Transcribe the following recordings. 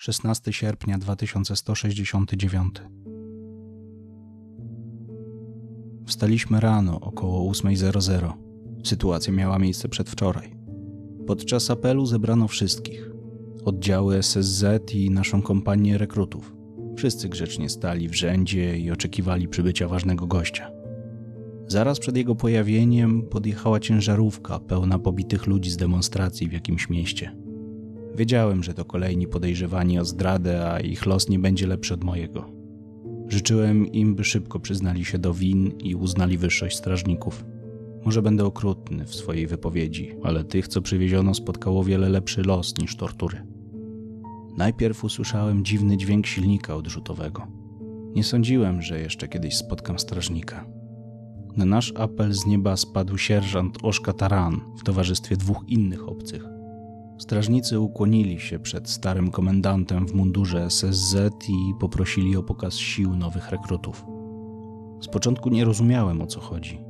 16 sierpnia 2169. Wstaliśmy rano około 8.00. Sytuacja miała miejsce przedwczoraj. Podczas apelu zebrano wszystkich. Oddziały SSZ i naszą kompanię rekrutów. Wszyscy grzecznie stali w rzędzie i oczekiwali przybycia ważnego gościa. Zaraz przed jego pojawieniem podjechała ciężarówka pełna pobitych ludzi z demonstracji w jakimś mieście. Wiedziałem, że to kolejni podejrzewani o zdradę, a ich los nie będzie lepszy od mojego. Życzyłem im, by szybko przyznali się do win i uznali wyższość strażników. Może będę okrutny w swojej wypowiedzi, ale tych, co przywieziono, spotkało wiele lepszy los niż tortury. Najpierw usłyszałem dziwny dźwięk silnika odrzutowego. Nie sądziłem, że jeszcze kiedyś spotkam strażnika. Na nasz apel z nieba spadł sierżant Oszka Taran w towarzystwie dwóch innych obcych. Strażnicy ukłonili się przed starym komendantem w mundurze SSZ i poprosili o pokaz sił nowych rekrutów. Z początku nie rozumiałem o co chodzi.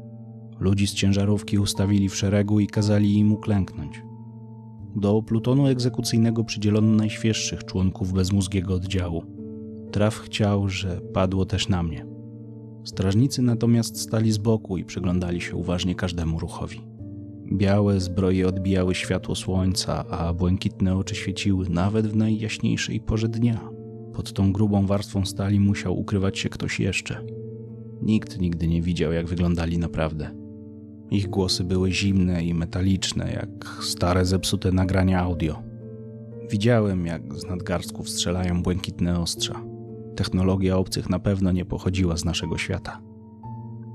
Ludzi z ciężarówki ustawili w szeregu i kazali im uklęknąć. Do plutonu egzekucyjnego przydzielono najświeższych członków bezmózgiego oddziału. Traf chciał, że padło też na mnie. Strażnicy natomiast stali z boku i przyglądali się uważnie każdemu ruchowi. Białe zbroje odbijały światło słońca, a błękitne oczy świeciły nawet w najjaśniejszej porze dnia. Pod tą grubą warstwą stali musiał ukrywać się ktoś jeszcze. Nikt nigdy nie widział, jak wyglądali naprawdę. Ich głosy były zimne i metaliczne, jak stare zepsute nagrania audio. Widziałem, jak z nadgarstków strzelają błękitne ostrza. Technologia obcych na pewno nie pochodziła z naszego świata.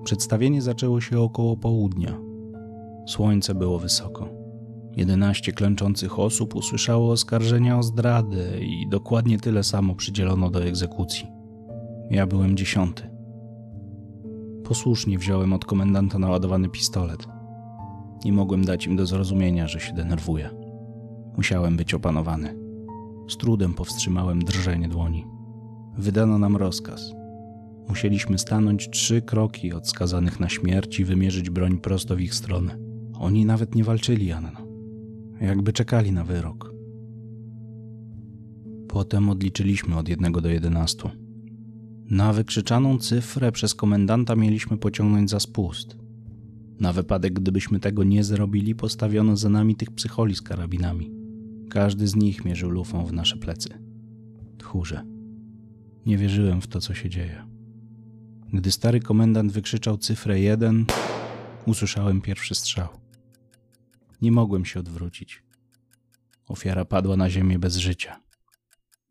Przedstawienie zaczęło się około południa. Słońce było wysoko. Jedenaście klęczących osób usłyszało oskarżenia o zdradę i dokładnie tyle samo przydzielono do egzekucji. Ja byłem dziesiąty. Posłusznie wziąłem od komendanta naładowany pistolet. Nie mogłem dać im do zrozumienia, że się denerwuję. Musiałem być opanowany. Z trudem powstrzymałem drżenie dłoni. Wydano nam rozkaz. Musieliśmy stanąć trzy kroki od skazanych na śmierć i wymierzyć broń prosto w ich stronę. Oni nawet nie walczyli, Anno. Jakby czekali na wyrok. Potem odliczyliśmy od jednego do jedenastu. Na wykrzyczaną cyfrę przez komendanta mieliśmy pociągnąć za spust. Na wypadek, gdybyśmy tego nie zrobili, postawiono za nami tych psycholi z karabinami. Każdy z nich mierzył lufą w nasze plecy. Tchórze. Nie wierzyłem w to, co się dzieje. Gdy stary komendant wykrzyczał cyfrę jeden, usłyszałem pierwszy strzał. Nie mogłem się odwrócić. Ofiara padła na ziemię bez życia.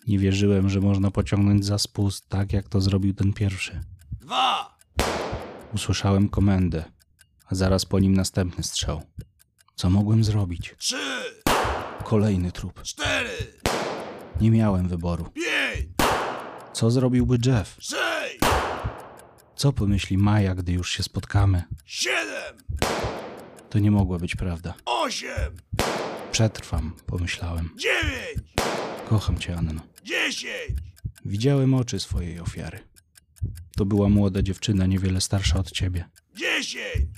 Nie wierzyłem, że można pociągnąć za spust tak, jak to zrobił ten pierwszy. Dwa, Usłyszałem komendę, a zaraz po nim następny strzał. Co mogłem zrobić? trzy, Kolejny trup. cztery, Nie miałem wyboru. pięć, Co zrobiłby Jeff? sześć, Co pomyśli Maja, gdy już się spotkamy? siedem, To nie mogła być prawda. Osiem, Przetrwam, pomyślałem. dziewięć, Kocham cię, Anno. dziesięć, Widziałem oczy swojej ofiary. To była młoda dziewczyna, niewiele starsza od ciebie. dziesięć,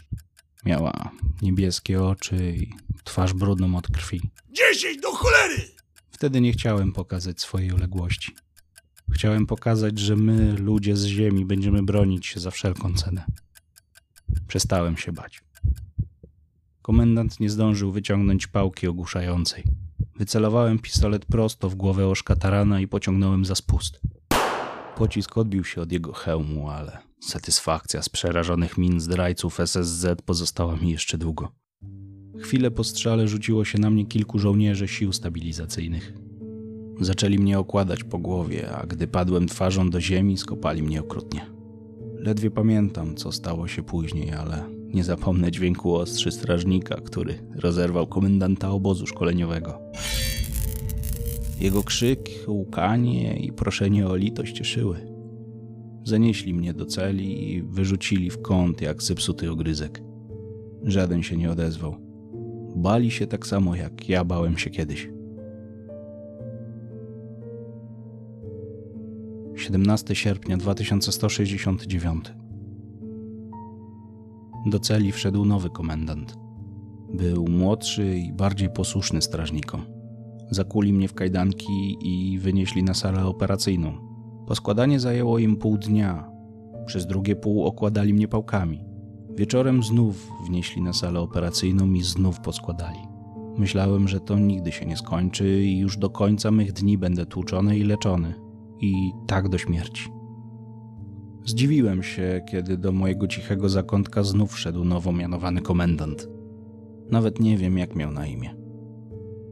Miała niebieskie oczy i twarz brudną od krwi. dziesięć do cholery! Wtedy nie chciałem pokazać swojej uległości. Chciałem pokazać, że my, ludzie z ziemi, będziemy bronić się za wszelką cenę. Przestałem się bać. Komendant nie zdążył wyciągnąć pałki ogłuszającej. Wycelowałem pistolet prosto w głowę Oszka Tarana i pociągnąłem za spust. Pocisk odbił się od jego hełmu, ale satysfakcja z przerażonych min zdrajców SSZ pozostała mi jeszcze długo. Chwilę po strzale rzuciło się na mnie kilku żołnierzy sił stabilizacyjnych. Zaczęli mnie okładać po głowie, a gdy padłem twarzą do ziemi, skopali mnie okrutnie. Ledwie pamiętam, co stało się później, ale nie zapomnę dźwięku ostrzy strażnika, który rozerwał komendanta obozu szkoleniowego. Jego krzyk, łkanie i proszenie o litość cieszyły. Zanieśli mnie do celi i wyrzucili w kąt jak zepsuty ogryzek. Żaden się nie odezwał. Bali się tak samo, jak ja bałem się kiedyś. 17 sierpnia 2169. Do celi wszedł nowy komendant. Był młodszy i bardziej posłuszny strażnikom. Zakuli mnie w kajdanki i wynieśli na salę operacyjną. Poskładanie zajęło im pół dnia. Przez drugie pół okładali mnie pałkami. Wieczorem znów wnieśli na salę operacyjną i znów poskładali. Myślałem, że to nigdy się nie skończy i już do końca mych dni będę tłuczony i leczony. I tak do śmierci. Zdziwiłem się, kiedy do mojego cichego zakątka znów wszedł nowo mianowany komendant. Nawet nie wiem, jak miał na imię.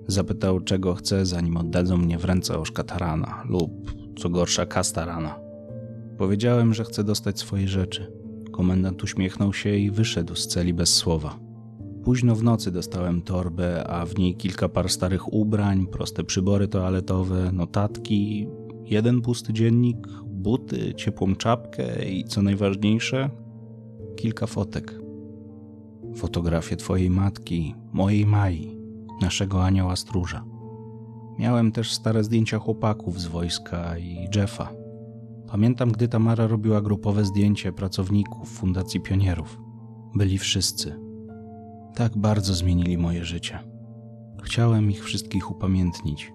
Zapytał, czego chce, zanim oddadzą mnie w ręce oszkatarana lub, co gorsza, kastarana. Powiedziałem, że chcę dostać swoje rzeczy. Komendant uśmiechnął się i wyszedł z celi bez słowa. Późno w nocy dostałem torbę, a w niej kilka par starych ubrań, proste przybory toaletowe, notatki, jeden pusty dziennik, buty, ciepłą czapkę i co najważniejsze, kilka fotek. Fotografię twojej matki, mojej Mai, naszego anioła stróża. Miałem też stare zdjęcia chłopaków z wojska i Jeffa. Pamiętam, gdy Tamara robiła grupowe zdjęcie pracowników Fundacji Pionierów. Byli wszyscy. Tak bardzo zmienili moje życie. Chciałem ich wszystkich upamiętnić.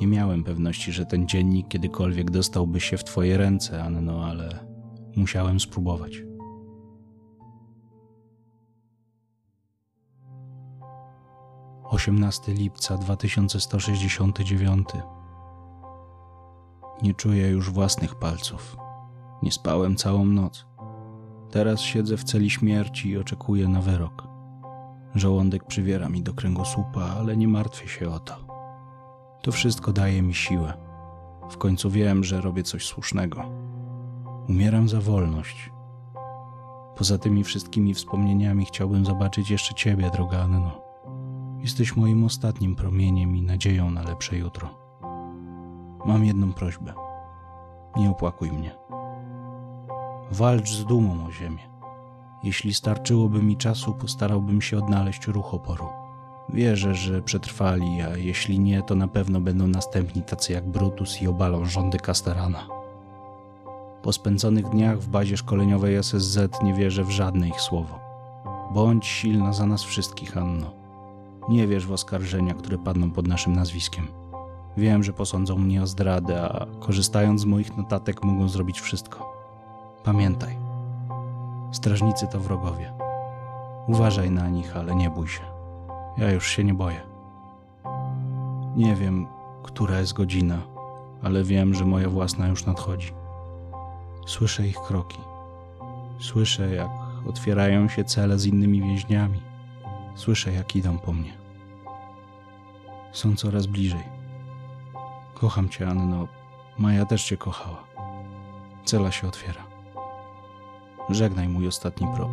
Nie miałem pewności, że ten dziennik kiedykolwiek dostałby się w Twoje ręce, Anno, ale musiałem spróbować. Osiemnasty lipca 2169 Nie czuję już własnych palców. Nie spałem całą noc. Teraz siedzę w celi śmierci i oczekuję na wyrok. Żołądek przywiera mi do kręgosłupa, ale nie martwię się o to. To wszystko daje mi siłę. W końcu wiem, że robię coś słusznego. Umieram za wolność. Poza tymi wszystkimi wspomnieniami chciałbym zobaczyć jeszcze Ciebie, droga Anno. Jesteś moim ostatnim promieniem i nadzieją na lepsze jutro. Mam jedną prośbę. Nie opłakuj mnie. Walcz z dumą o ziemię. Jeśli starczyłoby mi czasu, postarałbym się odnaleźć ruch oporu. Wierzę, że przetrwali, a jeśli nie, to na pewno będą następni tacy jak Brutus i obalą rządy Casterana. Po spędzonych dniach w bazie szkoleniowej SSZ nie wierzę w żadne ich słowo. Bądź silna za nas wszystkich, Anno. Nie wierz w oskarżenia, które padną pod naszym nazwiskiem. Wiem, że posądzą mnie o zdradę, a korzystając z moich notatek mogą zrobić wszystko. Pamiętaj, strażnicy to wrogowie. Uważaj na nich, ale nie bój się. Ja już się nie boję. Nie wiem, która jest godzina, ale wiem, że moja własna już nadchodzi. Słyszę ich kroki. Słyszę, jak otwierają się cele z innymi więźniami. Słyszę, jak idą po mnie. Są coraz bliżej. Kocham cię, Anno. Maja też cię kochała. Cela się otwiera. Żegnaj mój ostatni pro.